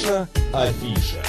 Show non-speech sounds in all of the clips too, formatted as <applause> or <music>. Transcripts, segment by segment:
Наша афиша.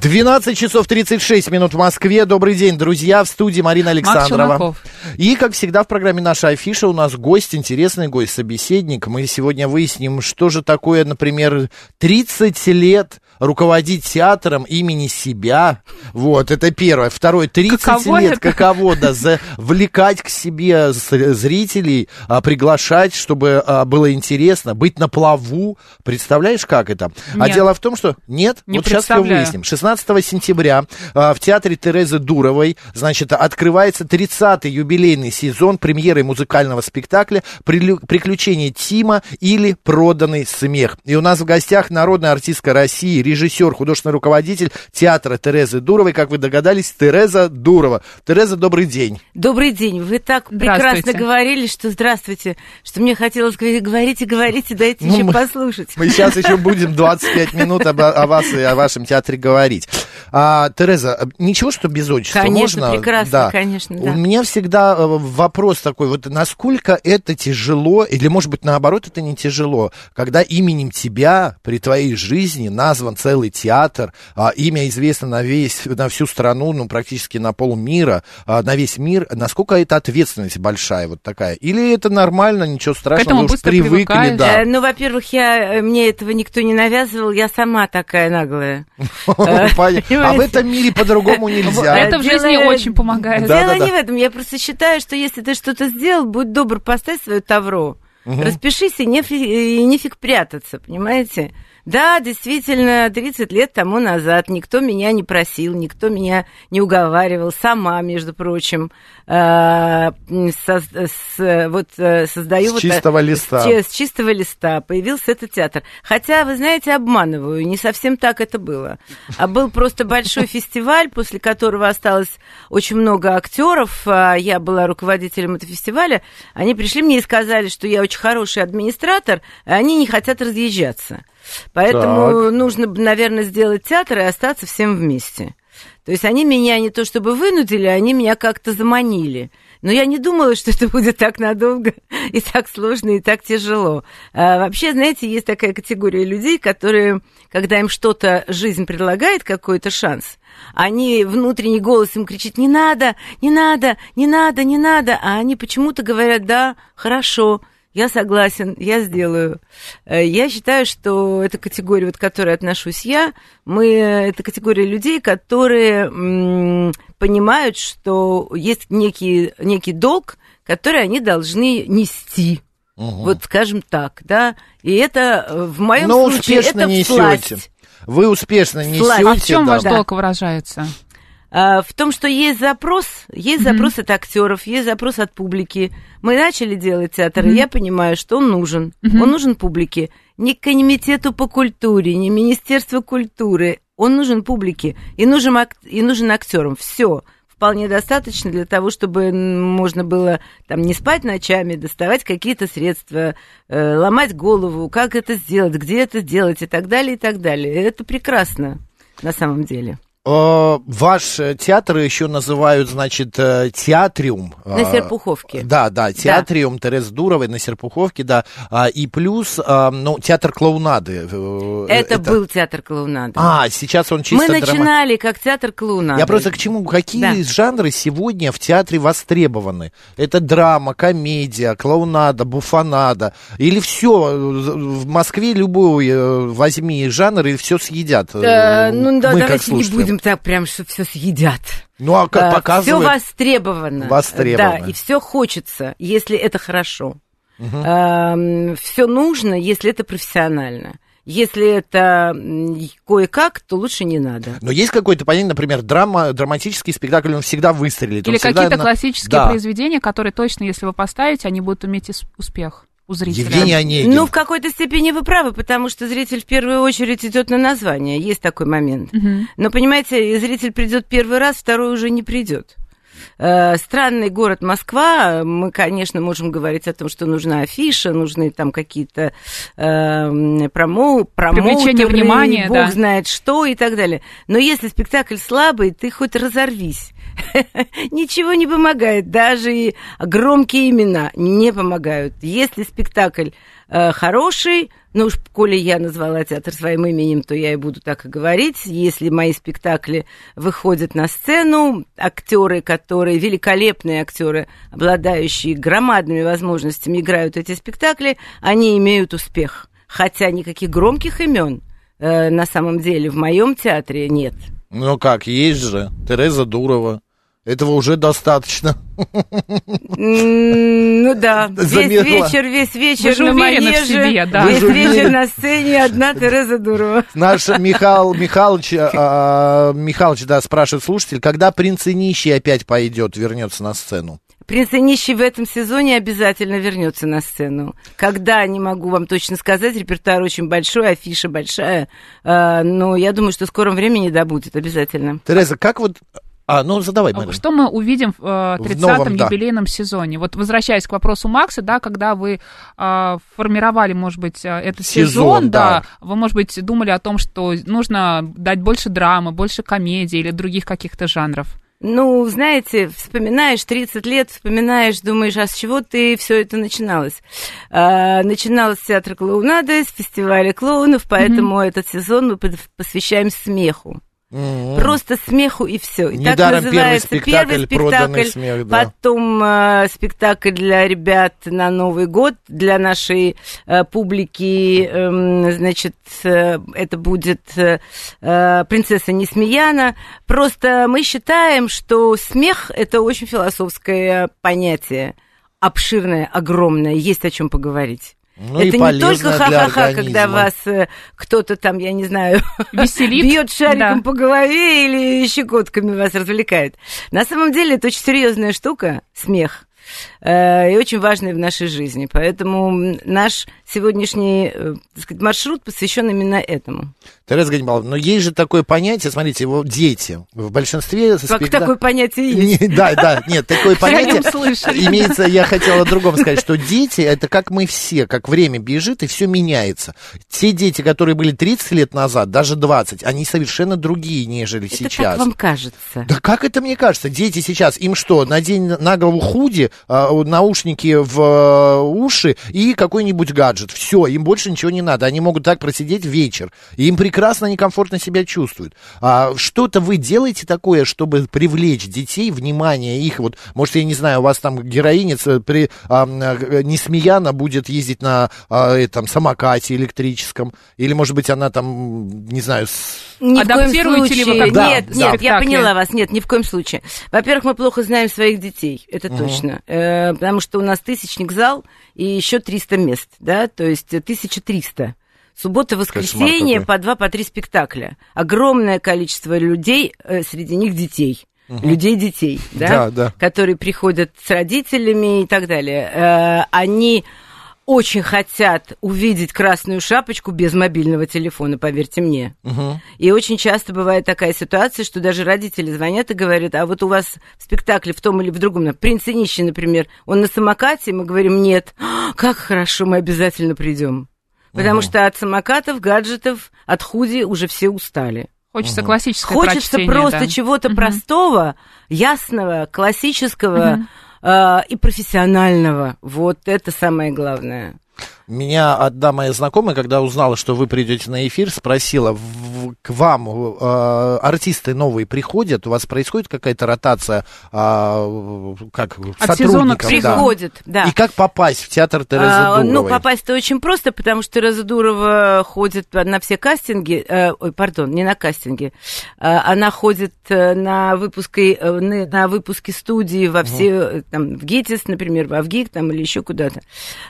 12 часов 36 минут в Москве. Добрый день, друзья. В студии Марина Александрова. И, как всегда, в программе «Наша афиша» у нас гость, интересный гость, собеседник. Мы сегодня выясним, что же такое, например, 30 лет руководить театром имени себя. Вот, это первое. Второе, 30 Каково лет, это? каково, да, завлекать к себе зрителей, а, приглашать, чтобы а, было интересно, быть на плаву. Представляешь, как это? А Нет. дело в том, что... Нет? Не вот сейчас все выясним. 16 сентября а, в театре Терезы Дуровой, значит, открывается 30-й юбилейный сезон премьеры музыкального спектакля «Прилю- «Приключения Тима» или «Проданный смех». И у нас в гостях народная артистка России, режиссер, художественный руководитель театра Терезы Дуровой, как вы догадались, Тереза Дурова. Тереза, добрый день. Добрый день. Вы так прекрасно говорили, что здравствуйте, что мне хотелось говорить, говорите, говорите, дайте Ну, еще мы- послушать. Мы сейчас еще <laughs> будем 25 минут об- о вас и о вашем театре говорить. А, Тереза, ничего, что без отчества Конечно, можно? прекрасно, конечно, да. У меня всегда э, вопрос такой, вот насколько это тяжело, или, может быть, наоборот, это не тяжело, когда именем тебя при твоей жизни назван целый театр, а, имя известно на, весь, на всю страну, ну, практически на полмира, а, на весь мир, насколько это ответственность большая вот такая? Или это нормально, ничего страшного, вы уж привыкли, привыкаешь. да? Э, ну, во-первых, я, э, мне этого никто не навязывал, я сама такая наглая. <laughs> <laughs> А в этом мире по-другому <laughs> нельзя. Это в жизни очень помогает. Да, Дело не в этом, я просто считаю, что если ты что-то сделал, будь добр, поставь свое тавро, распишись и нефиг, и нефиг прятаться, понимаете? Да, действительно, 30 лет тому назад никто меня не просил, никто меня не уговаривал, сама, между прочим, со- с- вот э, создаю С вот чистого э, листа. с с чистого листа появился этот театр. Хотя, вы знаете, обманываю, не совсем так это было. А был просто большой фестиваль, после которого осталось очень много актеров. А Я была руководителем этого фестиваля. Они пришли мне и сказали, что я очень хороший администратор, а они не хотят разъезжаться. Поэтому нужно, бы, наверное, сделать театр и остаться всем вместе. То есть они меня не то чтобы вынудили, они меня как-то заманили. Но я не думала, что это будет так надолго и так сложно, и так тяжело. А, вообще, знаете, есть такая категория людей, которые, когда им что-то жизнь предлагает, какой-то шанс, они внутренний голос им кричит «не надо, не надо, не надо, не надо», а они почему-то говорят «да, хорошо, я согласен, я сделаю. Э, Я считаю, что эта категория, вот к которой отношусь я, мы, это категория людей, которые м, понимают, что есть некий, некий долг, который они должны нести. Вот скажем так, да. И это э, в моем Но случае успешно это несете. власть. Вы успешно несете. А в чем да. ваш долг выражается? А, В том, что есть запрос, есть запрос от актеров, есть запрос от публики. Мы начали делать театр, и я понимаю, что он нужен. Он нужен публике. Не комитету по культуре, не Министерству культуры. Он нужен публике и нужен, ак- и нужен актерам. Все вполне достаточно для того, чтобы можно было там не спать ночами, доставать какие-то средства, э, ломать голову, как это сделать, где это сделать и так далее, и так далее. Это прекрасно на самом деле. Э, Ваш театр еще называют, значит, э, театриум. На Э, Серпуховке. Да, да, театриум Терез Дуровой на Серпуховке, да. А, И плюс, ну, театр клоунады. э, Это, был театр клоунады. А, сейчас он чисто Мы драма- начинали как театр клоунады. Я просто к чему? Какие Да. жанры сегодня в театре востребованы? Это драма, комедия, клоунада, буфонада. Или все? В Москве любой возьми жанр и все съедят. Э, ну да, Мы как давайте не слушатели. Будем так прям, что все съедят. Ну, а как Все показывают... востребовано. Востребовано. Да, и все хочется, если это хорошо. все нужно, если это профессионально. Если это кое-как, то лучше не надо. Но есть какое-то понятие, например, драма, драматический спектакль, он всегда выстрелит. Или всегда какие-то на- классические Да. произведения, которые точно, если вы поставите, они будут иметь успех у зрителя. Евгений Онегин. Ну, в какой-то степени вы правы, потому что зритель в первую очередь идет на название. Есть такой момент. Мгм. Но, понимаете, зритель придет первый раз, второй уже не придет. Э, Странный город Москва. Мы, конечно, можем говорить о том, что нужна афиша, нужны там какие-то э, промо, промоутеры, внимания, бог да. знает что и так далее. Но если спектакль слабый, ты хоть разорвись. <laughs> Ничего не помогает. Даже и громкие имена не помогают. Если спектакль э, хороший. Ну уж, коли я назвала театр своим именем, то я и буду так и говорить. Если мои спектакли выходят на сцену, актеры, которые, великолепные актеры, обладающие громадными возможностями, играют эти спектакли, они имеют успех. Хотя никаких громких имен э, на самом деле в моем театре нет. Ну как, есть же. Тереза Дурова. Этого уже достаточно. Ну да, <laughs> весь вечер, весь вечер на манеже, себе, да. весь вечер на сцене одна Тереза Дурова. Наш <laughs> Михаил Михайлович, а, Михайлович, да, спрашивает слушатель, когда принц и нищий опять пойдет, вернется на сцену? Принц и нищий в этом сезоне обязательно вернется на сцену. Когда, не могу вам точно сказать, репертуар очень большой, афиша большая, а, но я думаю, что в скором времени да будет обязательно. Тереза, как вот а, ну задавай, Марина. Что мы увидим в 30-м э, юбилейном да. сезоне? Вот возвращаясь к вопросу Макса, да, когда вы э, формировали, может быть, э, этот сезон, сезон да, да, вы, может быть, думали о том, что нужно дать больше драмы, больше комедии или других каких-то жанров? Ну, знаете, вспоминаешь 30 лет, вспоминаешь, думаешь, а с чего ты все это начиналось? А, начиналось с театра клоунады, с фестиваля клоунов, поэтому mm-hmm. этот сезон мы посвящаем смеху. Mm-hmm. Просто смеху и все. И Недаром так называется первый спектакль, первый спектакль смех, да. потом э, спектакль для ребят на Новый год, для нашей э, публики, э, значит, э, это будет э, э, принцесса Несмеяна. Просто мы считаем, что смех это очень философское понятие, обширное, огромное, есть о чем поговорить. Ну, это не только ха-ха-ха, когда вас э, кто-то там, я не знаю, <laughs> бьет шариком да. по голове или щекотками вас развлекает. На самом деле это очень серьезная штука, смех. Э, и очень важные в нашей жизни. Поэтому наш сегодняшний э, так сказать, маршрут посвящен именно этому. Тереза Ганнибаловна, но есть же такое понятие, смотрите, его дети в большинстве... Как спектак... такое понятие есть? Не, да, да, нет, такое <laughs> понятие имеется, я хотела о другом сказать, <laughs> что дети, это как мы все, как время бежит, и все меняется. Те дети, которые были 30 лет назад, даже 20, они совершенно другие, нежели это сейчас. как вам кажется? Да как это мне кажется? Дети сейчас, им что, надень на голову худи, наушники в э, уши и какой-нибудь гаджет. Все, им больше ничего не надо. Они могут так просидеть вечер. И им прекрасно, некомфортно себя чувствуют. А что-то вы делаете такое, чтобы привлечь детей, внимание их, вот, может, я не знаю, у вас там героиница при а, Несмеяна будет ездить на а, этом самокате электрическом, или, может быть, она там, не знаю, с... Ни Адаптируете ли вы да, Нет, да. нет, я поняла вас, нет, ни в коем случае. Во-первых, мы плохо знаем своих детей, это угу. точно. Э, потому что у нас тысячник зал и еще 300 мест, да, то есть 1300. Суббота, воскресенье по два, по три спектакля. Огромное количество людей, э, среди них детей. Угу. Людей детей, да? Да, да, которые приходят с родителями и так далее. Э, они очень хотят увидеть красную шапочку без мобильного телефона, поверьте мне. Угу. И очень часто бывает такая ситуация, что даже родители звонят и говорят, а вот у вас в спектакле в том или в другом, принц и нищий, например, он на самокате, мы говорим, нет, <gasps> как хорошо, мы обязательно придем. Потому угу. что от самокатов, гаджетов, от худи уже все устали. Хочется угу. классического Хочется просто да. чего-то угу. простого, ясного, классического. Угу э, и профессионального. Вот это самое главное. Меня одна моя знакомая, когда узнала, что вы придете на эфир, спросила, к вам э, артисты новые приходят, у вас происходит какая-то ротация э, как От сотрудников? Приходит, да. И как попасть в театр Терезы а, Дуровой? Ну, попасть-то очень просто, потому что Тереза Дурова ходит на все кастинги, э, ой, пардон, не на кастинги, э, она ходит э, на выпуски, э, на выпуски студии во все, угу. там, в ГИТИС, например, в АВГИК, там, или еще куда-то,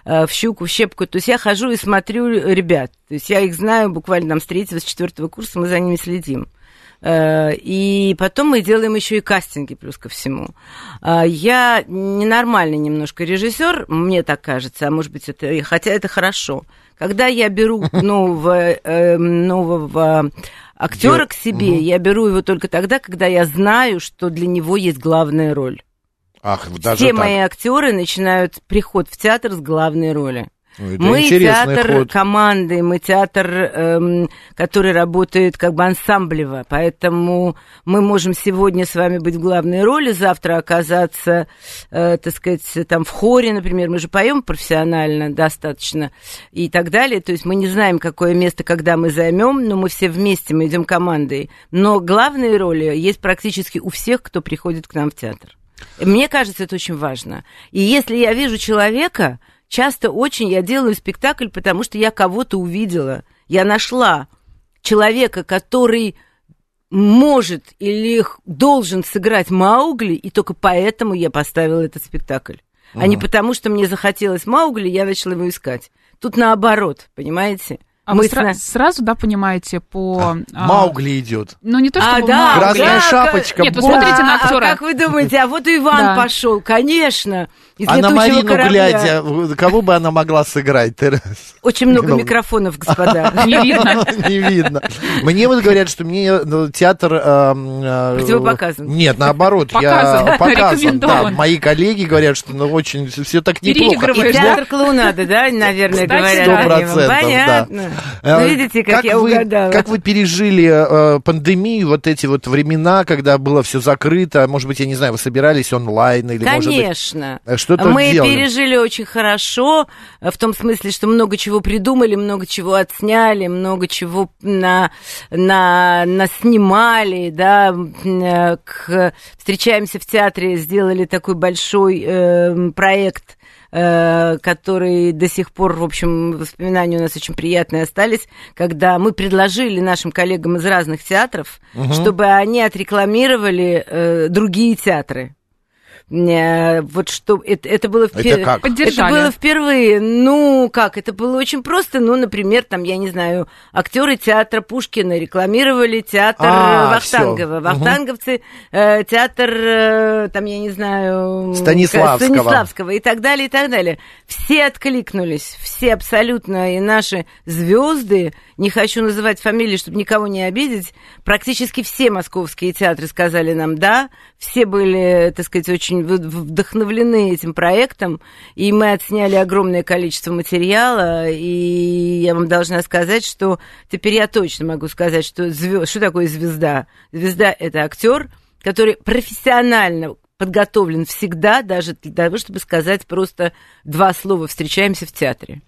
э, в Щуку, в Щепку, то есть я хожу и смотрю ребят, то есть я их знаю буквально там с третьего, с четвертого курса, мы за ними следим. Э, и потом мы делаем еще и кастинги плюс ко всему. Э, я ненормальный немножко режиссер, мне так кажется, а может быть это, хотя это хорошо. Когда я беру <laughs> нового, нового актера к себе, я беру его только тогда, когда я знаю, что для него есть главная роль. Ах, даже Все так. мои актеры начинают приход в театр с главной роли. Ну, мы театр ход. команды, мы театр, эм, который работает как бы ансамблево, поэтому мы можем сегодня с вами быть в главной роли, завтра оказаться, э, так сказать, там в хоре, например, мы же поем профессионально достаточно и так далее, то есть мы не знаем, какое место, когда мы займем, но мы все вместе, мы идем командой. Но главные роли есть практически у всех, кто приходит к нам в театр. Мне кажется, это очень важно. И если я вижу человека, часто очень я делаю спектакль, потому что я кого-то увидела. Я нашла человека, который может или должен сыграть Маугли, и только поэтому я поставила этот спектакль. Угу. А не потому, что мне захотелось Маугли, я начала его искать. Тут наоборот, понимаете? А мы вы сра- сразу, да, понимаете, по... А, Маугли идет. Ну, не то, что а, да, Красная да, шапочка. Нет, посмотрите на актера. А, как вы думаете, а вот Иван пошел, конечно. Из а на Марину корабля. глядя, кого бы она могла сыграть, Терес? Очень много ну, микрофонов, господа. <laughs> Не видно. Не видно. Мне вот говорят, что мне ну, театр... Э, Противопоказан. Нет, наоборот. Я показан. Да, мои коллеги говорят, что ну, очень все так неплохо. И театр клоунады, да, наверное, говорят. Сто процентов, Понятно. Ну, видите, как я угадала. Как вы пережили э, пандемию, вот эти вот времена, когда было все закрыто? Может быть, я не знаю, вы собирались онлайн или, Конечно. может быть... Конечно что-то Мы делали. пережили очень хорошо, э, в том смысле, что много чего придумали, много чего отсняли, много чего на, на, на снимали, да, э, к, встречаемся в театре, сделали такой большой э, проект, э, который до сих пор, в общем, воспоминания у нас очень приятные остались, когда мы предложили нашим коллегам из разных театров, угу. чтобы они отрекламировали э, другие театры. Э, вот что это, это было впервые. Это, как? это было впервые. Ну, как? Это было очень просто. Ну, например, там, я не знаю, актеры театра Пушкина рекламировали театр а, Вахтангова. Всё. Вахтанговцы, угу. театр, э, там, я не знаю... Станиславского. Станиславского и так далее, и так далее. Все откликнулись, все абсолютно, и наши звезды, не хочу называть фамилии, чтобы никого не обидеть, практически все московские театры сказали нам «да», все были, так сказать, очень вдохновлены этим проектом, и мы отсняли огромное количество материала, и я вам должна сказать, что теперь я точно могу сказать, что звезд... что такое звезда? Звезда – это актер, который профессионально подготовлен всегда, даже для того, чтобы сказать просто два слова «встречаемся в театре».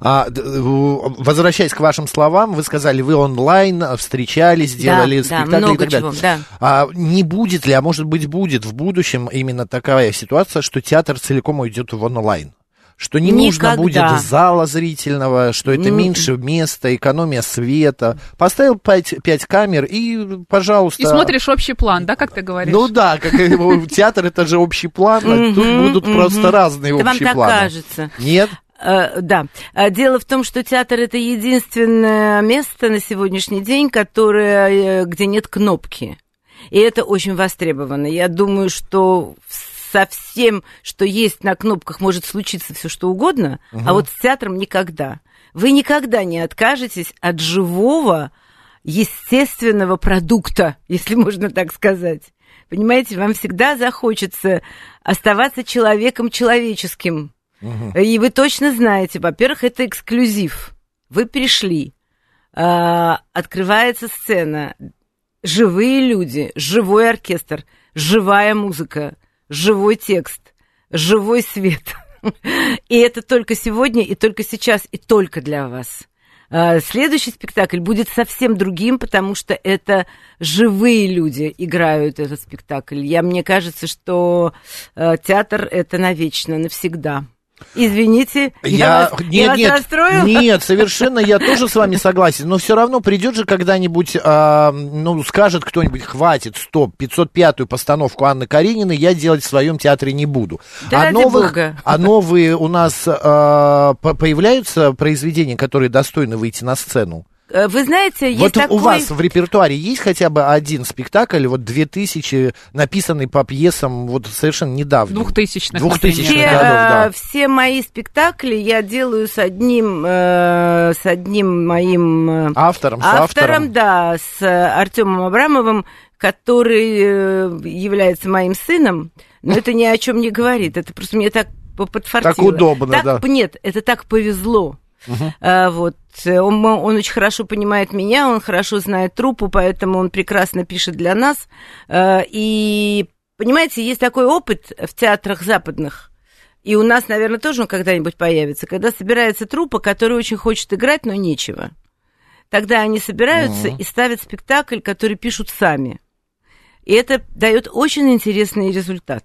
А, возвращаясь к вашим словам, вы сказали, вы онлайн встречались, делали да, спектакли да, много и так далее. Чего, да. А не будет ли, а может быть будет в будущем именно такая ситуация, что театр целиком уйдет в онлайн? Что не Никогда. нужно будет зала зрительного, что это Н... меньше места, экономия света. Поставил пять, пять камер и, пожалуйста... И смотришь общий план, да, как ты говоришь? Ну да, как театр это же общий план, а тут будут просто разные общие планы. Вам так кажется. Нет? Uh, да. А дело в том, что театр это единственное место на сегодняшний день, которое, э, где нет кнопки. И это очень востребовано. Я думаю, что со всем, что есть на кнопках, может случиться все что угодно, угу. а вот с театром никогда. Вы никогда не откажетесь от живого, естественного продукта, если <laughs> можно так сказать. Понимаете, вам всегда захочется оставаться человеком человеческим. Угу. И вы точно знаете, во-первых, это эксклюзив. Вы пришли, а, открывается сцена, живые люди, живой оркестр, живая музыка живой текст, живой свет. И это только сегодня, и только сейчас, и только для вас. А, следующий спектакль будет совсем другим, потому что это живые люди играют этот спектакль. Я, мне кажется, что э, театр это навечно, навсегда. Извините, я, я, вас, нет, я вас нет, расстроил? Нет, совершенно я тоже с вами согласен, но все равно придет же когда-нибудь, а, ну, скажет кто-нибудь, хватит, стоп, 505-ю постановку Анны Карениной я делать в своем театре не буду. Да а, новых, Бога. а новые у нас а, появляются произведения, которые достойны выйти на сцену? Э, вы знаете, есть вот такой... у вас в репертуаре есть хотя бы один спектакль, вот 2000, написанный по пьесам вот совершенно недавно? Двухтысячных, Двухтысячных все, годов, да. Э, все мои спектакли я делаю с одним, э, с одним моим... Автором, с автором. да, с Артемом Абрамовым, который является моим сыном, но это ни о чем не говорит. Это просто мне так подфартило. Так удобно, так, да. Нет, это так повезло. Uh-huh. Вот. Он, он очень хорошо понимает меня, он хорошо знает трупу, поэтому он прекрасно пишет для нас. А, и, понимаете, есть такой опыт в театрах западных, и у нас, наверное, тоже он когда-нибудь появится, когда собирается трупа, который очень хочет играть, но нечего. Тогда они собираются uh-huh. и ставят спектакль, который пишут сами. И это дает очень интересный результат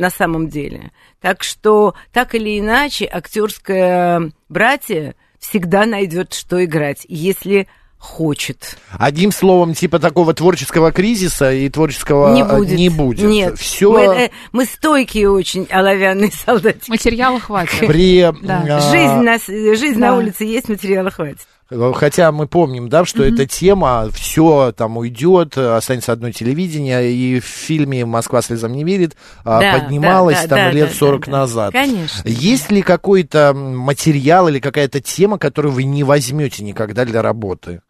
на самом деле. Так что, так или иначе, актерское братье всегда найдет, что играть, если хочет. Одним словом, типа такого творческого кризиса и творческого не будет. Не будет. Нет. Все... Мы, э, мы стойкие очень, оловянные солдатики. Материала хватит. При... Да. А... Жизнь, на, жизнь да. на улице есть, материала хватит. Хотя мы помним, да, что mm-hmm. эта тема, все там уйдет, останется одно телевидение, и в фильме «Москва слезам не верит» а, да, поднималась да, там да, лет да, 40 да, назад. Конечно. Есть ли какой-то материал или какая-то тема, которую вы не возьмете никогда для работы?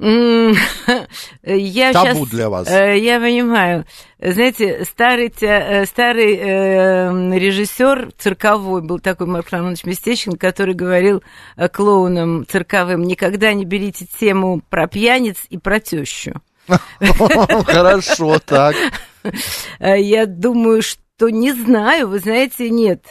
<laughs> Я Табу сейчас, для вас. Э, я понимаю. Знаете, старый, э, старый э, режиссер цирковой был такой Марк Романович Местечкин, который говорил клоунам цирковым, никогда не берите тему про пьяниц и про тещу. <laughs> Хорошо, так. <laughs> Я думаю, что не знаю, вы знаете, нет.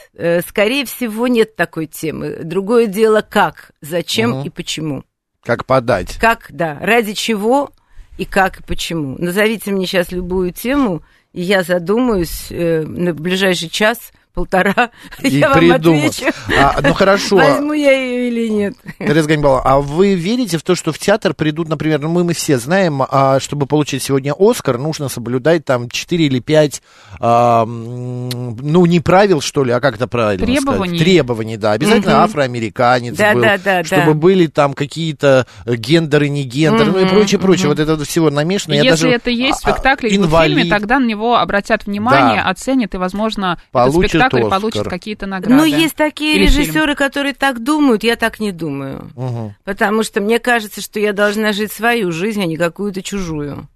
Скорее всего, нет такой темы. Другое дело, как, зачем и почему. Как подать. Как, да, ради чего и как и почему. Назовите мне сейчас любую тему, и я задумаюсь э, на ближайший час полтора, <laughs> и я придумал. вам отвечу. А, ну хорошо. Возьму я ее или нет. Тереза Ганнибаловна, а вы верите в то, что в театр придут, например, ну мы, мы все знаем, а, чтобы получить сегодня Оскар, нужно соблюдать там 4 или 5, а, ну не правил, что ли, а как это правильно Требований. сказать? Требований, да. Обязательно угу. афроамериканец да, был, да, да, чтобы да. были там какие-то гендеры, не гендеры, угу, ну и прочее, прочее. Угу. Вот это всего намешано. Если я даже, это есть в а, спектакле или в фильме, тогда на него обратят внимание, да. оценят, и, возможно, Получит этот спектакль Оскар. получит какие-то награды. Ну, есть такие Или режиссеры, фильм. которые так думают, я так не думаю. Угу. Потому что мне кажется, что я должна жить свою жизнь, а не какую-то чужую.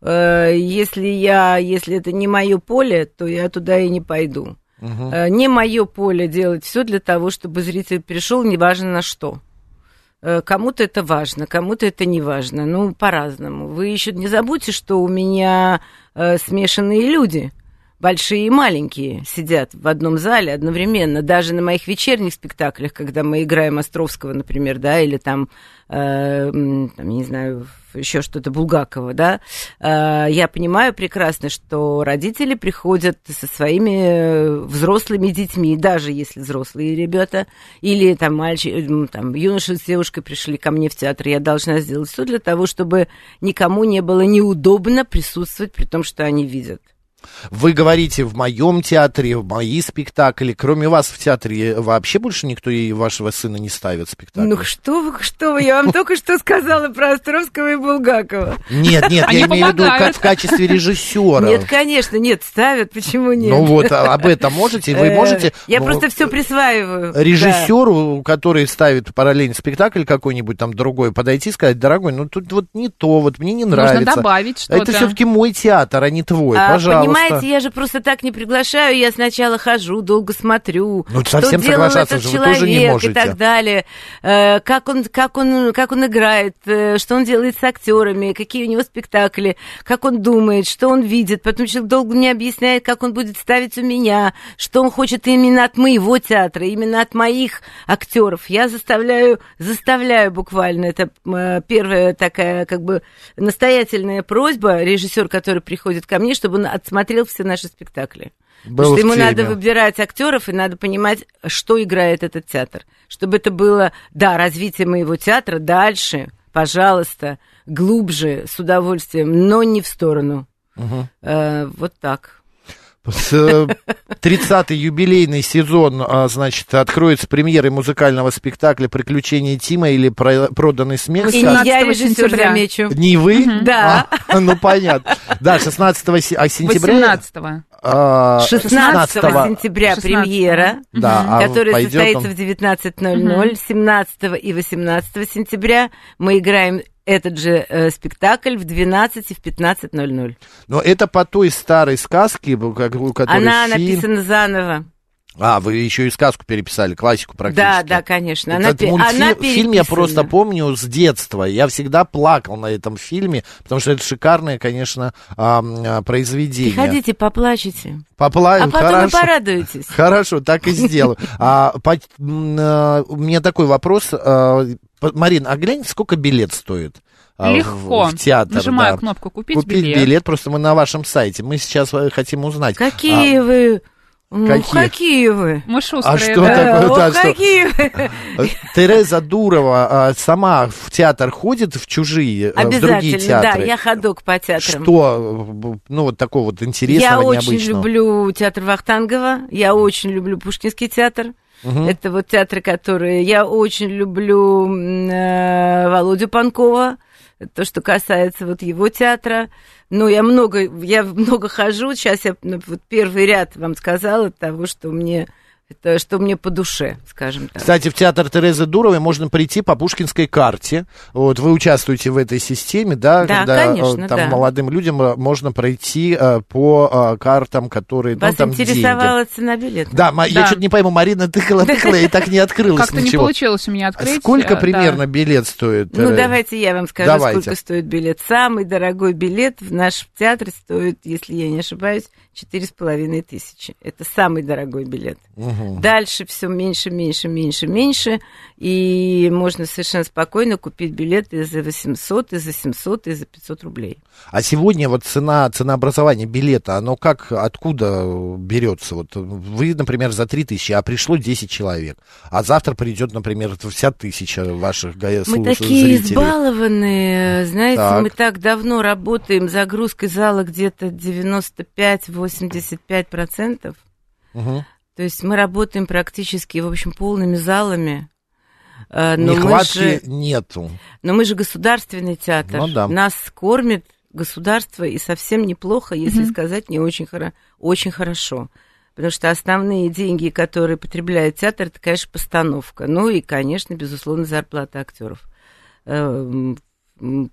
Э, если я, если это не мое поле, то я туда и не пойду. Угу. Не мое поле делать все для того, чтобы зритель пришел, неважно на что. Э, кому-то это важно, кому-то это не важно. Ну, по-разному. Вы еще не забудьте, что у меня смешанные люди большие и маленькие сидят в одном зале одновременно. Даже на моих вечерних спектаклях, когда мы играем Островского, например, да, или там, э, там не знаю, еще что-то Булгакова, да, э, я понимаю прекрасно, что родители приходят со своими взрослыми детьми, даже если взрослые ребята, или там мальчик, э, там юноша с девушкой пришли ко мне в театр, я должна сделать все для того, чтобы никому не было неудобно присутствовать при том, что они видят. Вы говорите в моем театре, в мои спектакли. Кроме вас в театре вообще больше никто и вашего сына не ставит спектакль? Ну что вы, что вы, я вам только что сказала про Островского и Булгакова. Нет, нет, я имею в виду в качестве режиссера. Нет, конечно, нет, ставят, почему нет? Ну вот, а об этом можете, вы э, можете... Я просто все присваиваю. Режиссеру, который ставит параллельный спектакль какой-нибудь там другой, подойти и сказать, дорогой, ну тут вот не то, вот мне не нравится. Нужно добавить что-то. Это все-таки мой театр, а не твой, пожалуйста понимаете, я же просто так не приглашаю, я сначала хожу, долго смотрю, ну, что делал этот человек и так далее, э, как он, как он, как он играет, э, что он делает с актерами, какие у него спектакли, как он думает, что он видит. Потом человек долго мне объясняет, как он будет ставить у меня, что он хочет именно от моего театра, именно от моих актеров. Я заставляю, заставляю буквально. Это э, первая такая как бы настоятельная просьба режиссер, который приходит ко мне, чтобы он отсмотрел все наши спектакли. Был Потому что ему надо выбирать актеров и надо понимать, что играет этот театр. Чтобы это было, да, развитие моего театра дальше, пожалуйста, глубже, с удовольствием, но не в сторону. Угу. Э, вот так. 30-й юбилейный сезон, а, значит, откроется премьерой музыкального спектакля «Приключения Тима» или «Проданный смех». И я режиссер, замечу. Не вы? Да. А, ну, понятно. Да, 16 а сентября... 18 -го. 16 сентября премьера, да, которая состоится в 19.00. 17 и 18 сентября мы играем этот же э, спектакль в 12 и в 15.00. Но это по той старой сказке, которой Она фильм... написана заново. А, вы еще и сказку переписали, классику практически. Да, да, конечно. Она, Этот мультфильм, она фильм я просто помню с детства. Я всегда плакал на этом фильме, потому что это шикарное, конечно, а, произведение. Приходите, поплачете. Поплачем, а потом хорошо. вы порадуетесь. <laughs> Хорошо, так и сделаю. А, по, а, у меня такой вопрос. А, Марин, а глянь, сколько билет стоит? Легко. В, в театр, Нажимаю да. кнопку «Купить, Купить билет». билет. Просто мы на вашем сайте. Мы сейчас э, хотим узнать. Какие а, вы Какие? какие вы? Мы шустрые, а что да. такое? Да, что? какие вы? Тереза Дурова а, сама в театр ходит, в чужие, э, в другие Обязательно, театры? да, я ходок по театрам. Что, ну, вот такого вот интересного, Я очень необычного? люблю театр Вахтангова, я очень люблю Пушкинский театр. Мгм. Это вот театры, которые... Я очень люблю э, Володю Панкова, то, что касается вот его театра. Ну, я много, я много хожу. Сейчас я ну, вот первый ряд вам сказала того, что мне это что мне по душе, скажем так. Кстати, в театр Терезы Дуровой можно прийти по пушкинской карте. Вот вы участвуете в этой системе, да? Да, когда э, конечно, там да. молодым людям э, можно пройти э, по э, картам, которые... Вас ну, там интересовала цена билета? Да, ма- я Да. что-то не пойму, Марина тыкала, тыкала, и так не открылась Как-то не ничего. получилось у меня открыть. Сколько э, да. примерно билет стоит? Ну, э, давайте я вам скажу, Давайте. сколько стоит билет. Самый дорогой билет в наш театр стоит, если я не ошибаюсь, четыре с половиной тысячи. Это самый дорогой билет. Дальше все меньше, меньше, меньше, меньше. И можно совершенно спокойно купить билет и за 800, и за 700, и за 500 рублей. А сегодня вот цена, ценообразование билета, оно как, откуда берется? Вот вы, например, за 3 тысячи, а пришло 10 человек. А завтра придет, например, вся тысяча ваших Мы слуш- такие избалованные, знаете, Так. мы так давно работаем, загрузкой зала где-то 95-85%. Мгм. То есть мы работаем практически, в общем, полными залами. Э, Но мы, Нехватки же, нету. но мы же государственный театр. Ну да. Нас кормит государство и совсем неплохо, если Мгм. сказать не очень, хоро- очень хорошо. Потому что основные деньги, которые потребляет театр, это, конечно, постановка. Ну и, конечно, безусловно, зарплата актеров. Эм,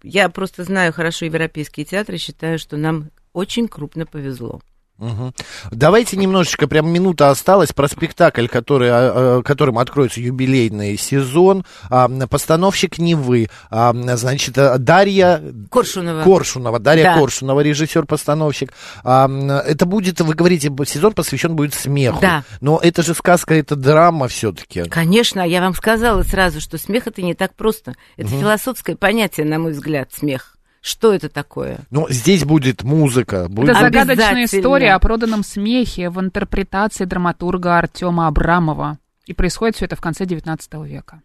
Я просто знаю хорошо европейские театры, считаю, что нам очень крупно повезло. Мгм. Давайте немножечко, прям минута осталась, про спектакль, который, а, а, которым откроется юбилейный сезон. А, Постановщик не вы, значит, Дарья Коршунова. Коршунова, Дарья Да. Коршунова, режиссер-постановщик. Это будет, вы говорите, сезон посвящен будет смеху. Да. Но это же сказка, это драма все-таки. Конечно, я вам сказала сразу, что смех это не так просто. Это философское понятие, на мой взгляд, смех. Что это такое? Но здесь будет музыка. Будет... Это загадочная история о проданном смехе в интерпретации драматурга Артема Абрамова. И происходит все это в конце 19 века.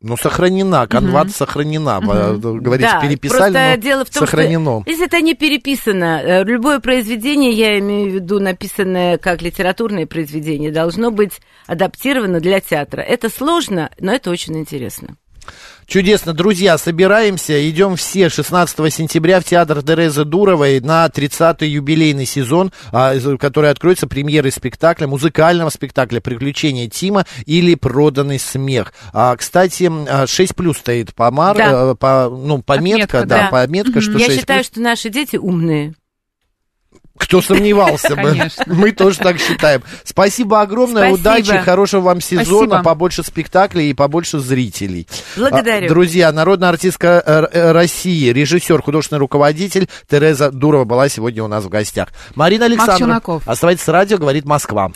Ну, сохранена, канват Мгм. сохранена. Мгм. Вы Говорите, Да, переписали, просто но дело в том, сохранено. что если это не переписано, э, любое произведение, я имею в виду написанное как литературное произведение, должно быть адаптировано для театра. Это сложно, но это очень интересно. Чудесно, друзья, собираемся, идем все 16 сентября в театр Терезы Дуровой на 30-й юбилейный сезон, а, который откроется премьерой спектакля, музыкального спектакля «Приключения Тима» или «Проданный смех». А, кстати, м, а, 6 плюс стоит помар, Да. э, по, ну, пометка, Отметка, да, да. пометка, что я 6 считаю, плюс. что наши дети умные. Кто сомневался бы. Конечно. Мы тоже так считаем. Спасибо огромное, Спасибо. удачи, хорошего вам сезона, Спасибо. побольше спектаклей и побольше зрителей. Благодарю. А, Друзья, народная артистка э, э, России, режиссер, художественный руководитель Тереза Дурова была сегодня у нас в гостях. Марина Александровна, оставайтесь с радио, говорит Москва.